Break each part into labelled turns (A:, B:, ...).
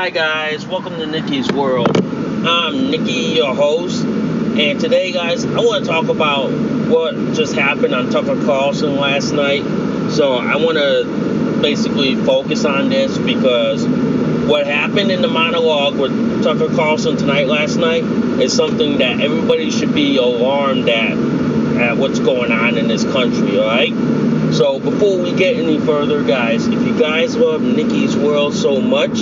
A: Hi guys, welcome to Nikki's World. I'm Nikki, your host, and today, guys, I want to talk about what just happened on Tucker Carlson last night. So, I want to basically focus on this because what happened in the monologue with Tucker Carlson tonight, last night, is something that everybody should be alarmed at, at what's going on in this country, alright? So before we get any further, guys, if you guys love Nikki's World so much,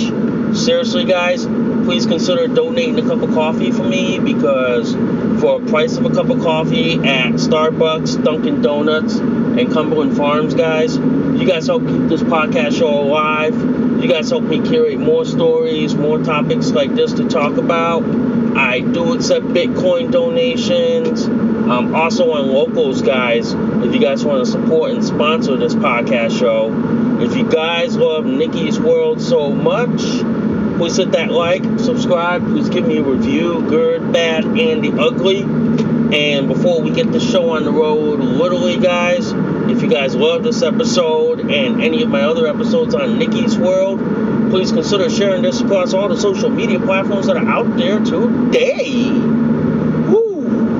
A: seriously, guys, please consider donating a cup of coffee for me because for a price of a cup of coffee at Starbucks, Dunkin' Donuts, and Cumberland Farms, guys, you guys help keep this podcast show alive. You guys help me curate more stories, more topics like this to talk about. I do accept Bitcoin donations. I'm also on locals, guys. If you guys want to support and sponsor this podcast show, if you guys love Nikki's World so much, please hit that like, subscribe, please give me a review, good, bad, and the ugly. And before we get the show on the road, literally, guys, if you guys love this episode and any of my other episodes on Nikki's World, please consider sharing this across all the social media platforms that are out there today.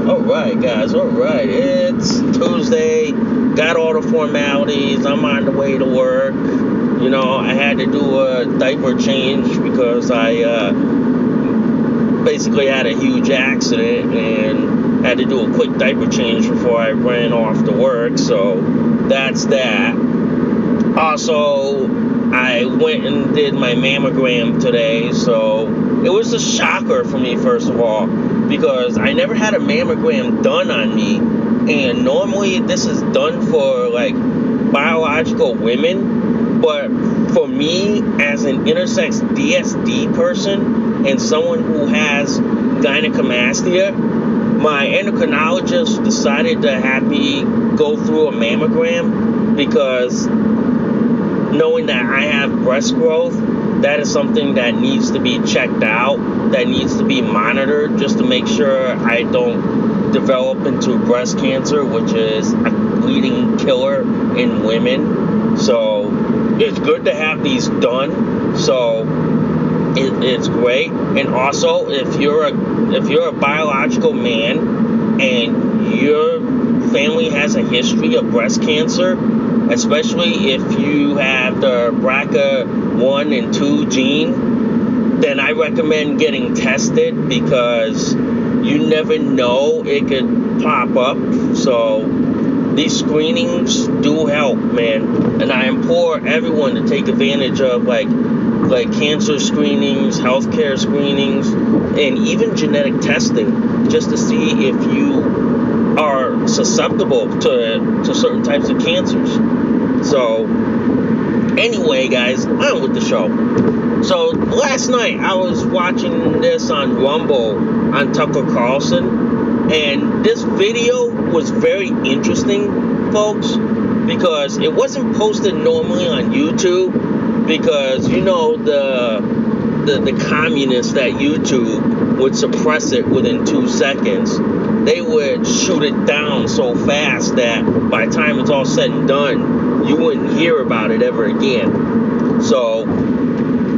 A: All right, guys. All right, it's Tuesday. Got all the formalities. I'm on the way to work. You know, I had to do a diaper change because I uh, basically had a huge accident and had to do a quick diaper change before I ran off to work. So that's that. Also, I went and did my mammogram today, so it was a shocker for me, first of all, because I never had a mammogram done on me, and normally this is done for like biological women, but for me, as an intersex DSD person and someone who has gynecomastia, my endocrinologist decided to have me go through a mammogram because knowing that I have breast growth, that is something that needs to be checked out, that needs to be monitored just to make sure I don't develop into breast cancer, which is a leading killer in women. So it's good to have these done. So it, it's great. And also, if you're a if you're a biological man and your family has a history of breast cancer, especially if you have the BRCA1 and 2 gene, then I recommend getting tested because you never know it could pop up. So these screenings do help, man. And I implore everyone to take advantage of like like cancer screenings, healthcare screenings, and even genetic testing just to see if you susceptible to, to certain types of cancers. So, anyway, guys, on with the show. So, last night I was watching this on Rumble on Tucker Carlson, And this video was very interesting, folks, because it wasn't posted normally on YouTube because you know the the, the communists at YouTube would suppress it within two seconds. They would shoot it down so fast that by the time it's all said and done, you wouldn't hear about it ever again. So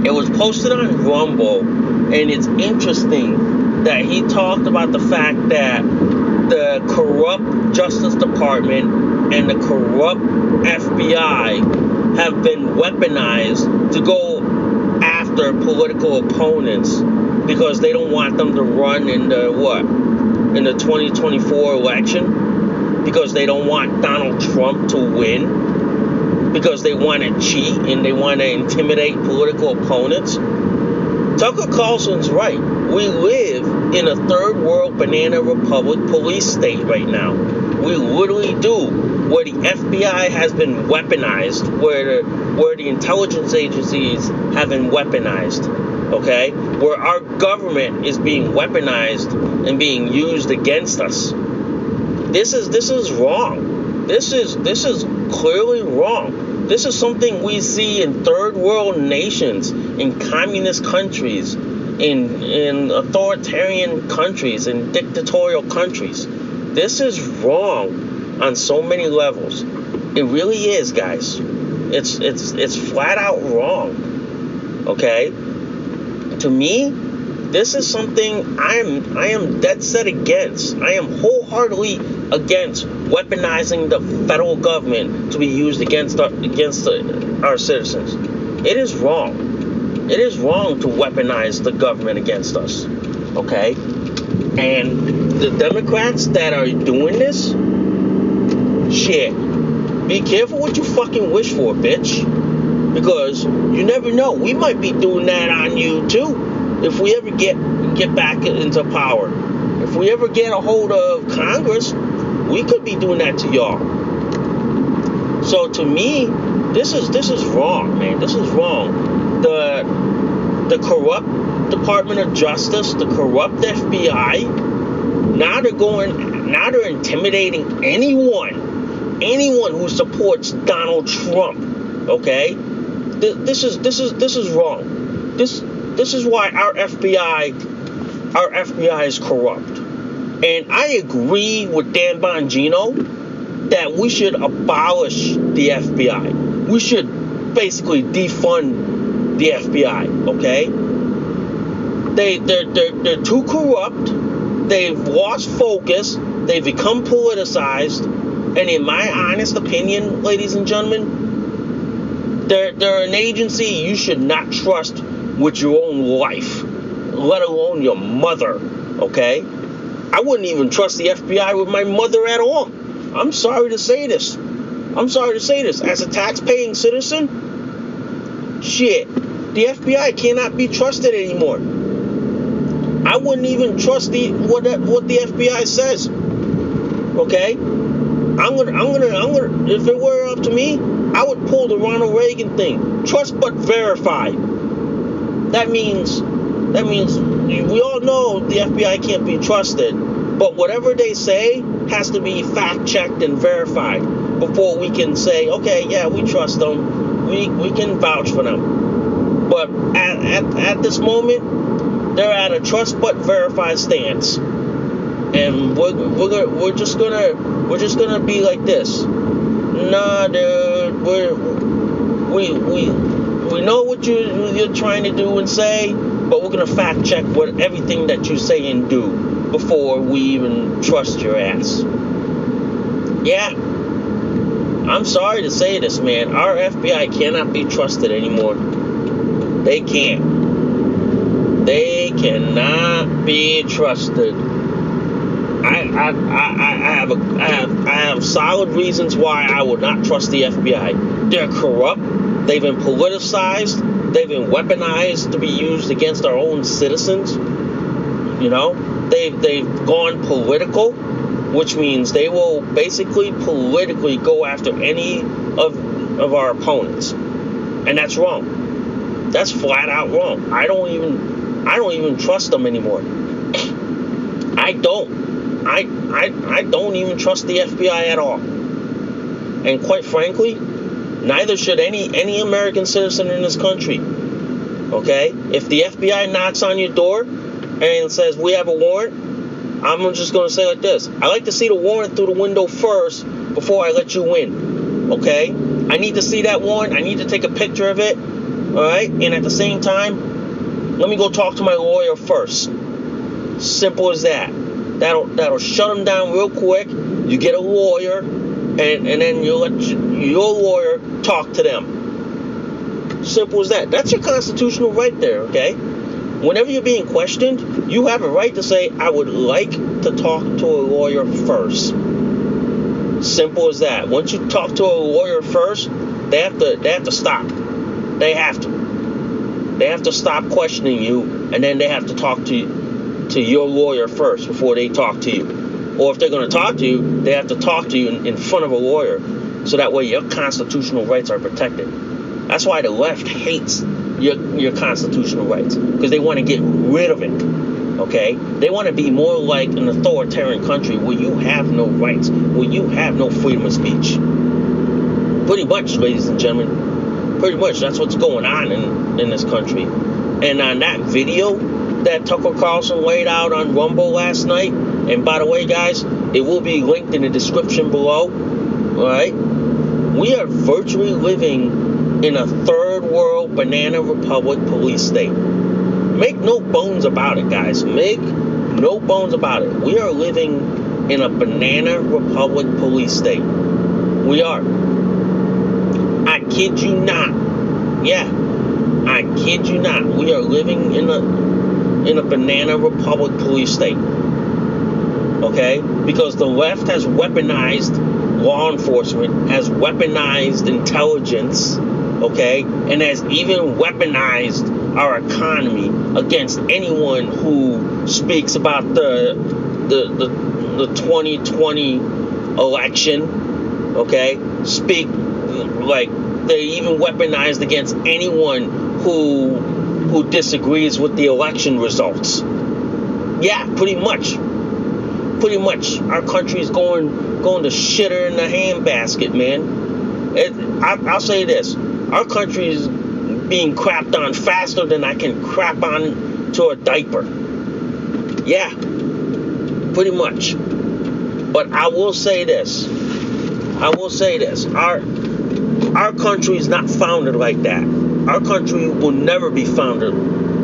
A: it was posted on Rumble, and it's interesting that he talked about the fact that the corrupt Justice Department and the corrupt FBI have been weaponized to go after political opponents because they don't want them to run in the what? In the 2024 election because they don't want Donald Trump to win because they want to cheat and they want to intimidate political opponents. Tucker Carlson's right. We live in a third world banana republic police state right now. We literally do where the FBI has been weaponized, where the, where the intelligence agencies have been weaponized, okay? Where our government is being weaponized and being used against us. This is this is wrong. This is this is clearly wrong. This is something we see in third world nations, in communist countries, in in authoritarian countries, in dictatorial countries. This is wrong on so many levels. It really is, guys. It's it's it's flat out wrong. Okay? To me, this is something I am I am dead set against. I am wholeheartedly against weaponizing the federal government to be used against our, against the, our citizens. It is wrong. It is wrong to weaponize the government against us. Okay? And the Democrats that are doing this, shit, be careful what you fucking wish for, bitch. Because you never know. We might be doing that on you too if we ever get get back into power, if we ever get a hold of Congress, we could be doing that to y'all. So to me, this is this is wrong, man. This is wrong. The the corrupt Department of Justice, the corrupt FBI, now they're going now they're intimidating anyone, anyone who supports Donald Trump. Okay? This is this is this is wrong. This this is why our FBI, our FBI is corrupt. And I agree with Dan Bongino that we should abolish the FBI. We should basically defund the FBI, okay? They, they're, they're, they're too corrupt. They've lost focus. They've become politicized. And in my honest opinion, ladies and gentlemen, they're, they're an agency you should not trust with your own life, let alone your mother, okay? I wouldn't even trust the FBI with my mother at all. I'm sorry to say this. I'm sorry to say this. As a tax-paying citizen, shit, the FBI cannot be trusted anymore. I wouldn't even trust the what what the FBI says. Okay? I'm gonna I'm gonna I'm gonna if it were up to me, I would pull the Ronald Reagan thing. Trust but verify that means that means we all know the FBI can't be trusted, but whatever they say has to be fact checked and verified before we can say, okay, yeah, we trust them. We we can vouch for them. But at, at, at this moment, they're at a trust but verify stance. And we're, we're, we're just gonna we're just gonna be like this. Nah, dude, we're we we we know what you, you're trying to do and say, but we're going to fact check what everything that you say and do before we even trust your ass. Yeah. I'm sorry to say this, man. Our FBI cannot be trusted anymore. They can't. They cannot be trusted. I, I, I, I, have a, I, have, I have solid reasons why I would not trust the FBI. They're corrupt. They've been politicized. They've been weaponized to be used against our own citizens. You know, they've they've gone political, which means they will basically politically go after any of of our opponents, and that's wrong. That's flat out wrong. I don't even I don't even trust them anymore. I don't. I, I, I don't even trust the FBI at all. And quite frankly, neither should any any American citizen in this country. Okay? If the FBI knocks on your door and says we have a warrant, I'm just going to say like this. I like to see the warrant through the window first before I let you in. Okay? I need to see that warrant. I need to take a picture of it. All right? And at the same time, let me go talk to my lawyer first. Simple as that. That'll that'll shut them down real quick. You get a lawyer, and, and then you let your lawyer talk to them. Simple as that. That's your constitutional right there, okay? Whenever you're being questioned, you have a right to say, I would like to talk to a lawyer first. Simple as that. Once you talk to a lawyer first, they have to they have to stop. They have to. They have to stop questioning you and then they have to talk to you to your lawyer first before they talk to you. Or if they're going to talk to you, they have to talk to you in, in front of a lawyer so that way your constitutional rights are protected. That's why the left hates your, your constitutional rights because they want to get rid of it. Okay? They want to be more like an authoritarian country where you have no rights, where you have no freedom of speech. Pretty much, ladies and gentlemen. Pretty much that's what's going on in, in this country. And on that video, that Tucker Carlson laid out on Rumble last night. And by the way, guys, it will be linked in the description below. All right? We are virtually living in a third world banana republic police state. Make no bones about it, guys. Make no bones about it. We are living in a banana republic police state. We are. I kid you not. Yeah. I kid you not. We are living in a in a banana republic police state. Okay? Because the left has weaponized law enforcement, has weaponized intelligence, okay? And has even weaponized our economy against anyone who speaks about the the the, the 2020 election, okay? Speak like they even weaponized against anyone who who disagrees with the election results. Yeah, pretty much. Pretty much, our country is going going to shitter in the handbasket, man. It, I, I'll say this: our country is being crapped on faster than I can crap on to a diaper. Yeah, pretty much. But I will say this. I will say this. Our our country is not founded like that. Our country will never be founded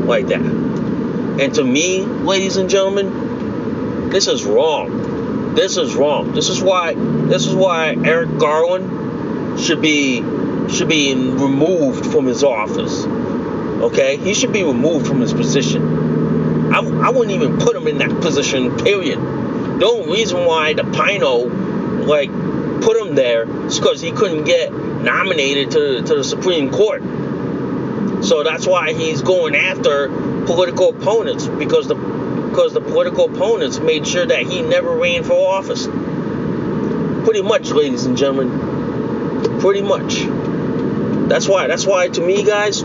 A: like that. And to me, ladies and gentlemen, this is wrong. This is wrong. This is why this is why Merrick Garland should be should be removed from his office. Okay? He should be removed from his position. I, I wouldn't even put him in that position, period. The only reason why the Pino like put him there is because he couldn't get nominated to, to the Supreme Court. So that's why he's going after political opponents because the because the political opponents made sure that he never ran for office. Pretty much, ladies and gentlemen. Pretty much. That's why. That's why, to me, guys,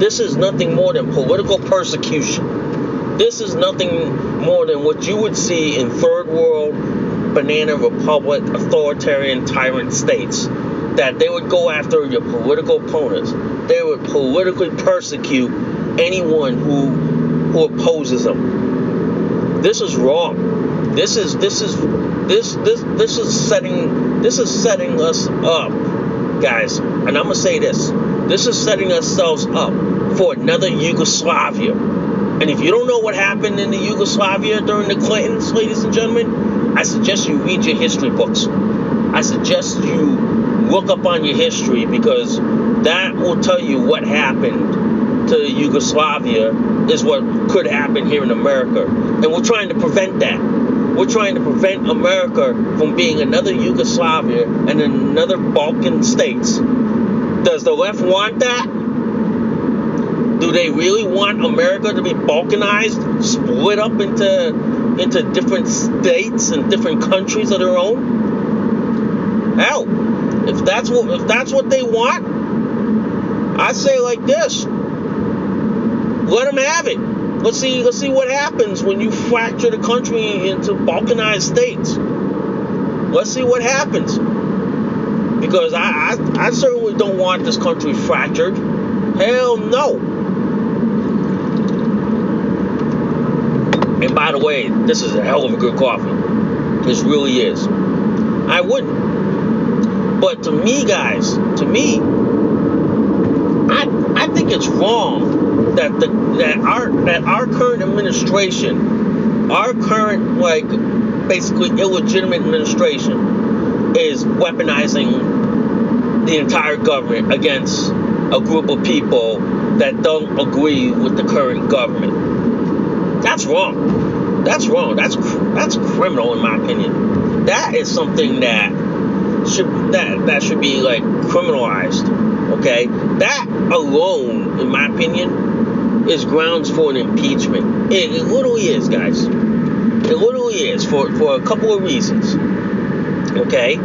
A: this is nothing more than political persecution. This is nothing more than what you would see in third world banana republic authoritarian tyrant states that they would go after your political opponents. They would politically persecute anyone who who opposes them. This is wrong. This is this is this this this is setting this is setting us up, guys. And I'm gonna say this. This is setting ourselves up for another Yugoslavia. And if you don't know what happened in the Yugoslavia during the Clintons, ladies and gentlemen, I suggest you read your history books. I suggest you look up on your history because that will tell you what happened to Yugoslavia is what could happen here in America. And we're trying to prevent that. We're trying to prevent America from being another Yugoslavia and another Balkan states. Does the left want that? Do they really want America to be balkanized, split up into into different states and different countries of their own? Hell, if that's what if that's what they want, I say like this: let them have it. let's see let's see what happens when you fracture the country into balkanized states. Let's see what happens. Because I, I, I certainly don't want this country fractured. Hell no. And by the way, this is a hell of a good coffee. This really is. I wouldn't. But to me, guys, to me, I I think it's wrong that the that our that our current administration, our current like basically illegitimate administration, is weaponizing the entire government against a group of people that don't agree with the current government. That's wrong. That's wrong. That's that's criminal in my opinion. That is something that should that that should be like criminalized. Okay, that alone, in my opinion, is grounds for an impeachment. It, it literally is, guys. It literally is for for a couple of reasons. Okay,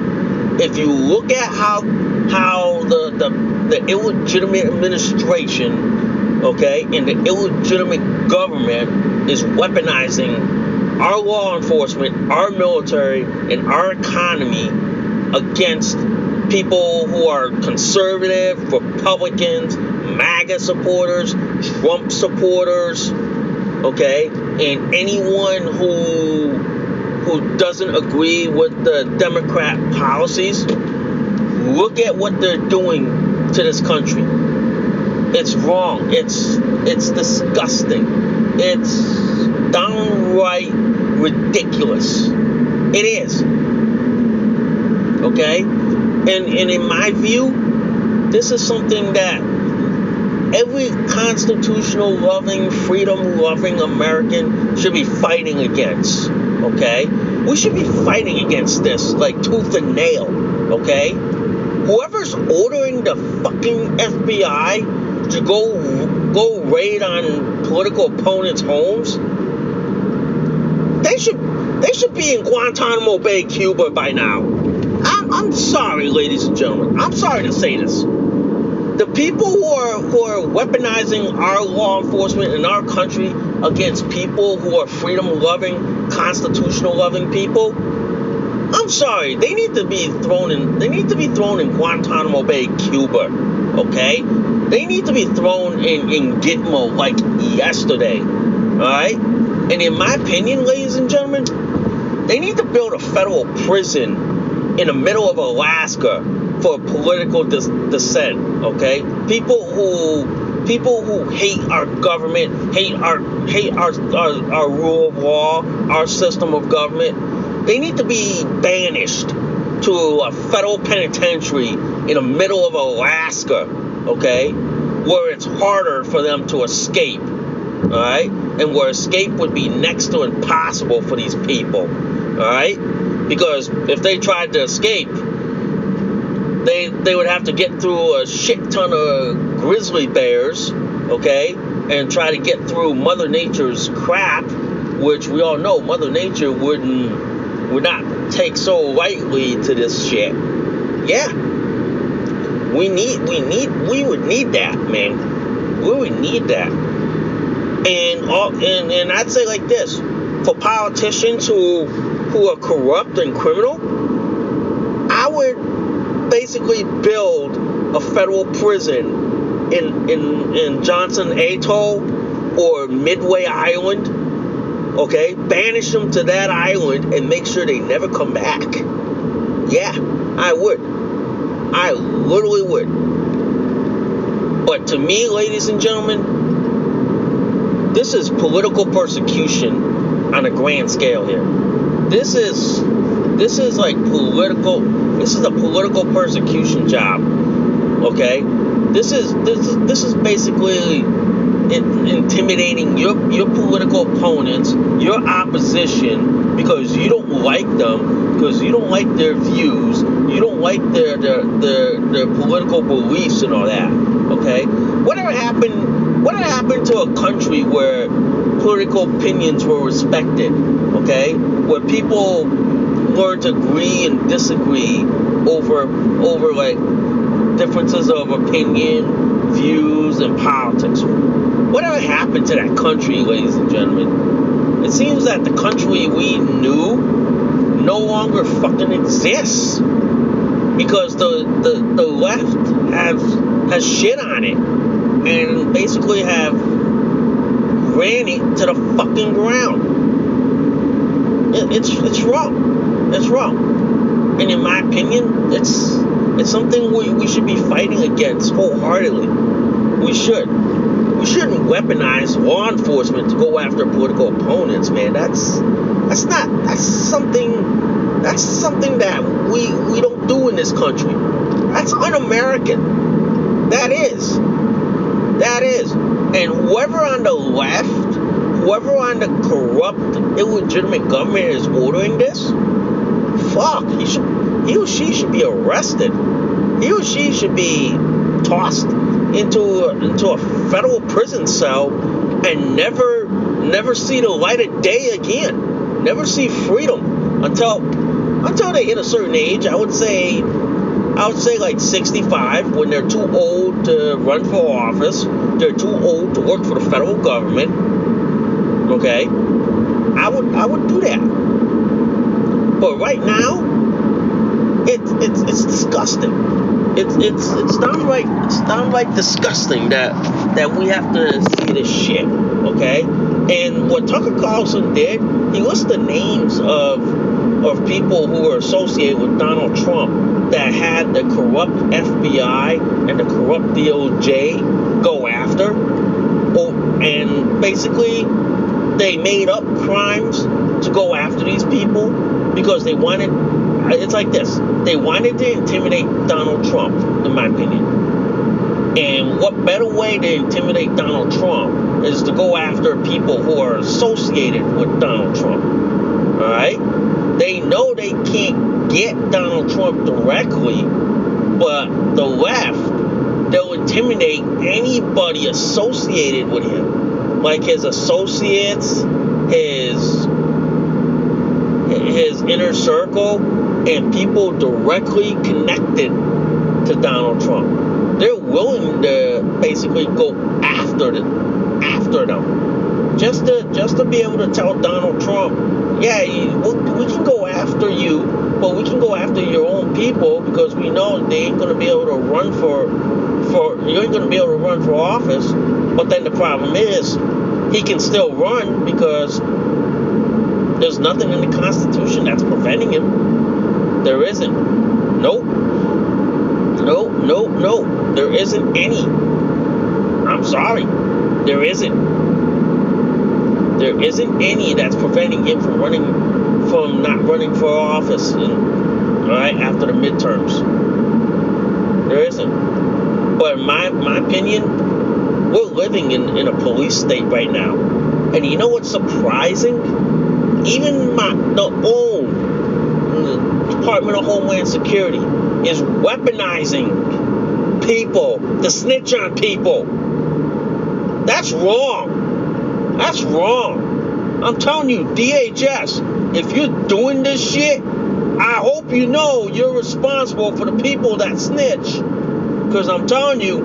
A: if you look at how how the the, the illegitimate administration, okay, and the illegitimate government is weaponizing our law enforcement, our military, and our economy against people who are conservative, Republicans, MAGA supporters, Trump supporters, okay, and anyone who who doesn't agree with the Democrat policies. Look at what they're doing to this country. It's wrong. It's it's disgusting. It's downright ridiculous. It is. Okay? And and in my view, this is something that every constitutional loving, freedom loving American should be fighting against. Okay? We should be fighting against this like tooth and nail. Okay? Whoever's ordering the fucking FBI to go go raid on political opponents' homes, they should they should be in Guantanamo Bay, Cuba by now. Sorry, ladies and gentlemen. I'm sorry to say this. The people who are who are weaponizing our law enforcement in our country against people who are freedom loving, constitutional loving people, I'm sorry, they need to be thrown in they need to be thrown in Guantanamo Bay, Cuba. Okay? They need to be thrown in, in Gitmo like yesterday. Alright? And in my opinion, ladies and gentlemen, they need to build a federal prison in the middle of Alaska for political dis- dissent. Okay, people who people who hate our government, hate our hate our, our our rule of law, our system of government. They need to be banished to a federal penitentiary in the middle of Alaska. Okay, where it's harder for them to escape. All right, and where escape would be next to impossible for these people. All right, because if they tried to escape, they they would have to get through a shit ton of grizzly bears, okay, and try to get through Mother Nature's crap, which we all know Mother Nature wouldn't would not take so lightly to this shit. Yeah, we need we need we would need that, man. We would need that. And all and, and I'd say like this for politicians who who are corrupt and criminal, I would basically build a federal prison in in in Johnson Atoll or Midway Island. Okay, banish them to that island and make sure they never come back. Yeah, I would. I literally would. But to me, ladies and gentlemen, this is political persecution on a grand scale here. This is this is like political this is a political persecution job. Okay? This is this is this is basically in, intimidating your your political opponents, your opposition because you don't like them, because you don't like their views, you don't like their their their, their political beliefs and all that. Okay? Whatever happened whatever happened to a country where political opinions were respected? Okay? Where people learn to agree and disagree over over like differences of opinion views and politics. Whatever happened to that country, ladies and gentlemen? It seems that the country we knew no longer fucking exists because the the, the left have has shit on it and basically have ran it to the fucking ground. It, it's it's wrong. It's wrong. And in my opinion, it's it's something we, we should be fighting against wholeheartedly. We should. We shouldn't weaponize law enforcement to go after political opponents, man. That's that's not that's something that's something that we we don't do in this country. That's un-American. That is. That is. And whoever on the left, whoever on the corrupt, illegitimate government is ordering this, fuck, he should, he or she should be arrested. He or she should be tossed into into a federal prison cell and never never see the light of day again. Never see freedom until until they hit a certain age. I would say I would say like 65 when they're too old to run for office. They're too old to work for the federal government. Okay, I would I would do that. But right now, it's it's it's disgusting. It's it's it's downright it's downright disgusting that that we have to see this shit. Okay, and what Tucker Carlson did, he listed the names of of people who were associated with Donald Trump that had the corrupt FBI and the corrupt DOJ go after. And basically, they made up crimes to go after these people because they wanted. It's like this they wanted to intimidate Donald Trump, in my opinion. And what better way to intimidate Donald Trump is to go after people who are associated with Donald Trump. All right? They know they can't get Donald Trump directly, but the left, they'll intimidate anybody associated with him. Like his associates, his his inner circle, and people directly connected to Donald Trump. They're willing to basically go after the, after them. Just to just to be able to tell Donald Trump yeah, we can go after you, but we can go after your own people because we know they ain't gonna be able to run for for you ain't gonna be able to run for office. But then the problem is he can still run because there's nothing in the Constitution that's preventing him. There isn't. Nope. Nope, nope, nope. There isn't any. I'm sorry. There isn't. There isn't any that's preventing him from running, from not running for office, right after the midterms. There isn't. But in my my opinion, we're living in, in a police state right now, and you know what's surprising? Even my the own Department of Homeland Security is weaponizing people to snitch on people. That's wrong. That's wrong. I'm telling you, DHS, if you're doing this shit, I hope you know you're responsible for the people that snitch. Because I'm telling you,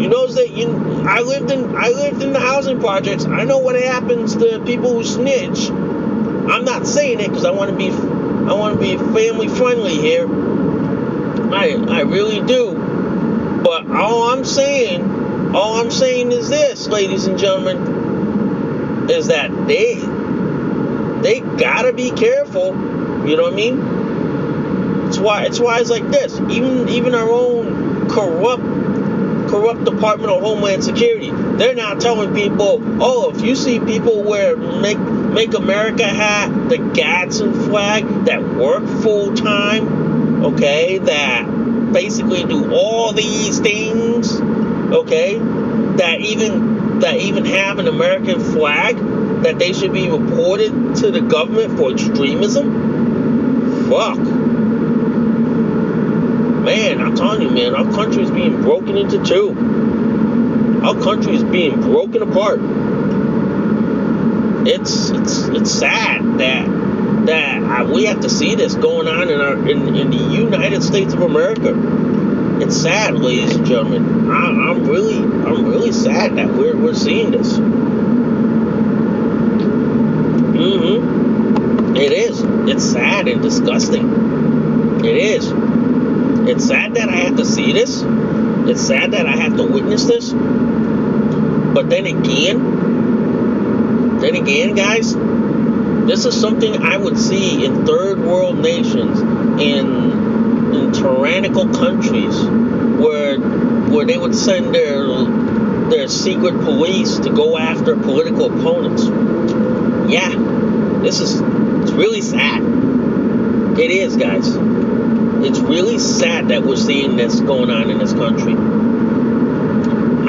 A: you know that you, I lived in I lived in the housing projects. I know what happens to people who snitch. I'm not saying it because I want to be I want to be family friendly here. I I really do. But all I'm saying, all I'm saying is this, ladies and gentlemen is that they they gotta be careful. You know what I mean? It's why it's why it's like this. Even even our own corrupt corrupt Department of Homeland Security, they're now telling people, oh, if you see people wear make make America hat, the Gadsden flag, that work full time, okay, that basically do all these things, okay, that even that even have an American flag that they should be reported to the government for extremism? Fuck. Man, I'm telling you, man, our country is being broken into two. Our country is being broken apart. It's it's it's sad that that we have to see this going on in our in, in the United States of America. It's sad, ladies and gentlemen. I, I'm really, I'm really sad that we're we're seeing this. Mm-hmm. It is. It's sad and disgusting. It is. It's sad that I have to see this. It's sad that I have to witness this. But then again, then again, guys, this is something I would see in third world nations, in tyrannical countries, where where they would send their their secret police to go after political opponents. Yeah, this is it's really sad. It is, guys. It's really sad that we're seeing this going on in this country.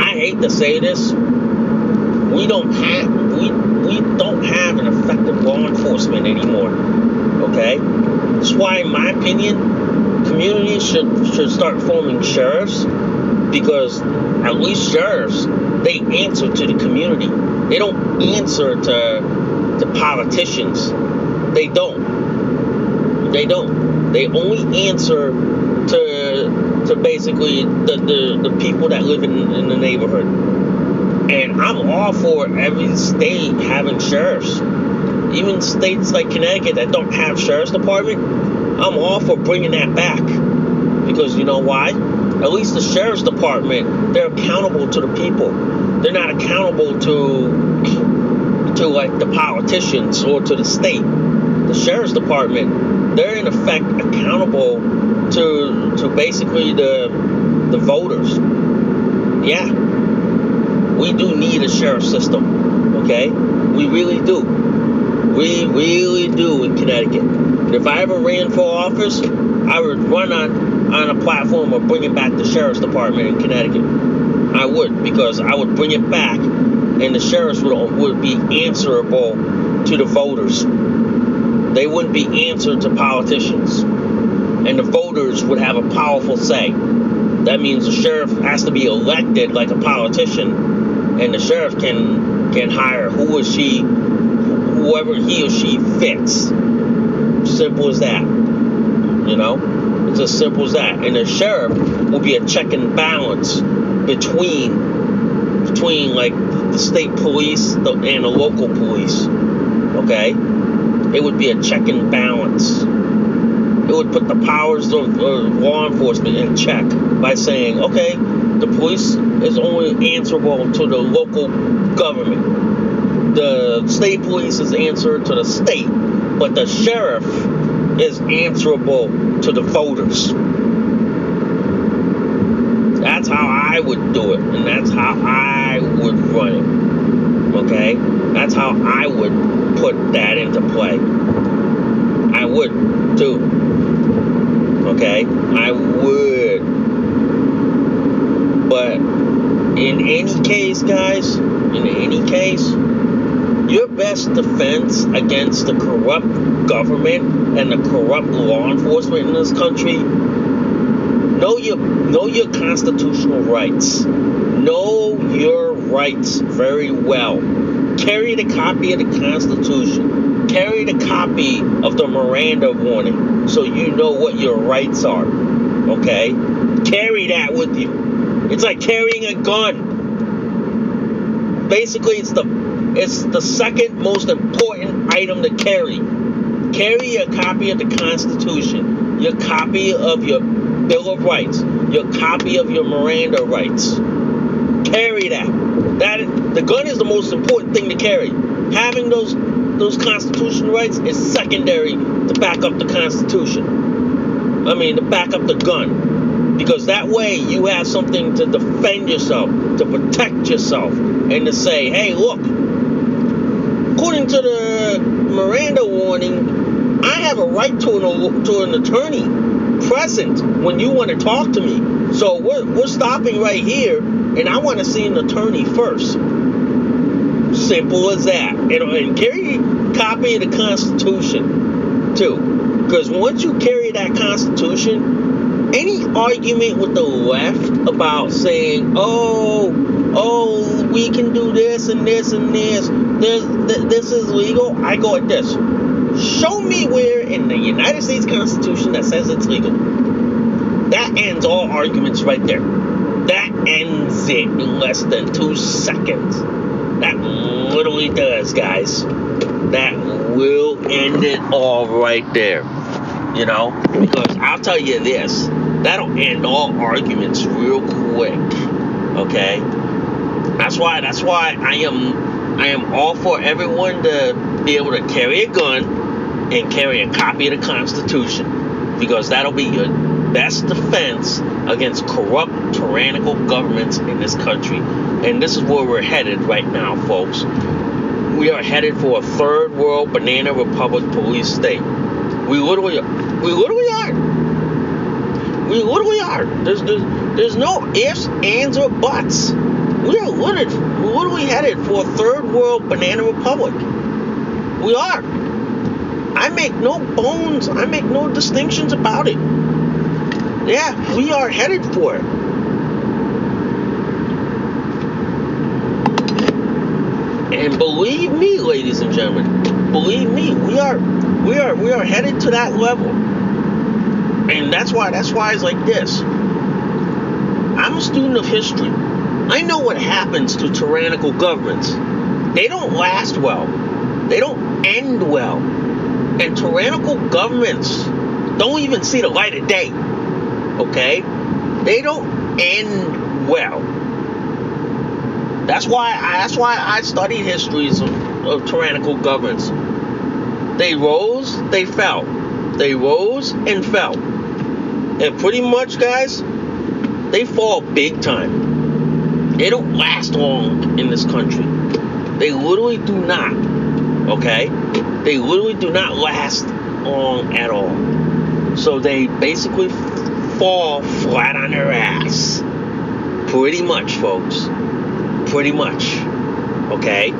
A: I hate to say this. We don't have we we don't have an effective law enforcement anymore. Okay? That's why in my opinion, communities should should start forming sheriffs because at least sheriffs they answer to the community. They don't answer to to politicians. They don't. They don't. They only answer to to basically the, the, the people that live in, in the neighborhood. And I'm all for every state having sheriffs. Even states like Connecticut that don't have sheriff's department, I'm all for bringing that back. Because you know why? At least the sheriff's department, they're accountable to the people. They're not accountable to to like the politicians or to the state. The sheriff's department, they're in effect accountable to to basically the the voters. Yeah. We do need a sheriff system. Okay? We really do. We really do in Connecticut. If I ever ran for office, I would run on, on a platform of bringing back the sheriff's department in Connecticut. I would, because I would bring it back, and the sheriffs would, would be answerable to the voters. They wouldn't be answered to politicians. And the voters would have a powerful say. That means the sheriff has to be elected like a politician, and the sheriff can can hire who or she, whoever he or she fits. Simple as that. You know, it's as simple as that. And the sheriff will be a check and balance between between like the state police and the local police. Okay, it would be a check and balance. It would put the powers of, of law enforcement in check by saying, okay, the police is only answerable to the local government. The state police is answered to the state, but the sheriff is answerable to the voters. That's how I would do it, and that's how I would run it. Okay? That's how I would put that into play. I would too. Okay? I would. But in any case, guys, in any case, your best defense against the corrupt government and the corrupt law enforcement in this country? Know your know your constitutional rights. Know your rights very well. Carry the copy of the constitution. Carry the copy of the miranda warning so you know what your rights are okay? Carry that with you. It's like carrying a gun. Basically it's the it's the second most important item to carry carry a copy of the constitution your copy of your Bill of Rights, your copy of your Miranda rights. Carry that. That the gun is the most important thing to carry. Having those those constitutional rights is secondary to back up the Constitution. I mean, to back up the gun. Because that way you have something to defend yourself, to protect yourself, and to say, hey, look, according to the Miranda warning, I have a right to an, to an attorney present when you want to talk to me. So we're, we're stopping right here, and I want to see an attorney first. Simple as that. And, and carry a copy of the Constitution, too. Because once you carry that Constitution, any argument with the left about saying, oh, oh, we can do this and this and this, this, this is legal, I go at this Show me where in the United States Constitution that says it's legal. That ends all arguments right there. That ends it in less than two seconds. That literally does, guys. That will end it all right there. You know? Because I'll tell you this that'll end all arguments real quick. Okay? That's why that's why I am I am all for everyone to be able to carry a gun and carry a copy of the Constitution. Because that'll be your best defense against corrupt, tyrannical governments in this country. And this is where we're headed right now, folks. We are headed for a third world banana republic police state. We literally, we literally are. We literally are. There's, there's, there's no ifs, ands, or buts. We are literally, literally headed for a third world banana republic. We are. I make no bones. I make no distinctions about it. Yeah, we are headed for it. And believe me, ladies and gentlemen, believe me, we are we are we are headed to that level. And that's why that's why it's like this. I'm a student of history. I know what happens to tyrannical governments. They don't last well. They don't end well. And tyrannical governments don't even see the light of day. Okay? They don't end well. That's why I, that's why I studied histories of, of tyrannical governments. They rose, they fell. They rose and fell. And pretty much, guys, they fall big time. They don't last long in this country. They literally do not. Okay? They literally do not last long at all. So they basically fall flat on their ass. Pretty much, folks. Pretty much. Okay?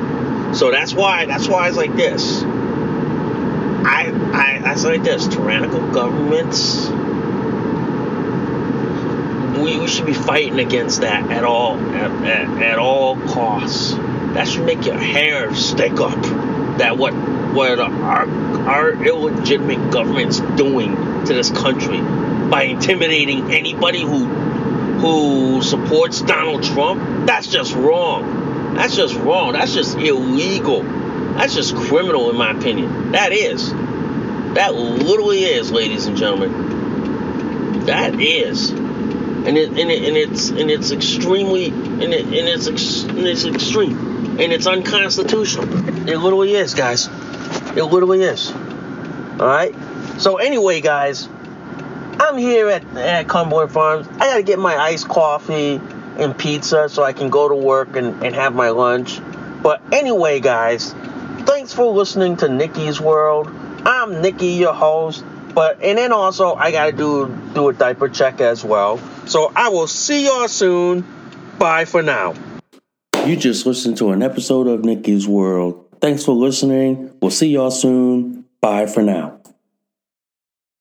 A: So that's why that's why it's like this. I I I say like this, tyrannical governments we, we should be fighting against that at all at, at, at all costs. That should make your hair stick up. That what what our our illegitimate government's doing to this country by intimidating anybody who who supports Donald Trump, that's just wrong. That's just wrong. That's just illegal. That's just criminal in my opinion. That is. That literally is, ladies and gentlemen. That is. And it and, it, and it's and it's extremely and, it, and it's ex, and it's extreme and it's unconstitutional. It literally is, guys. It literally is. All right. So anyway, guys, I'm here at, at Cumberland Farms. I gotta get my iced coffee and pizza so I can go to work and, and have my lunch. But anyway, guys, thanks for listening to Nikki's World. I'm Nikki, your host. But and then also I gotta do do a diaper check as well. So I will see y'all soon. Bye for now. You just listened to an episode of Nikki's World. Thanks for listening. We'll see y'all soon. Bye for now.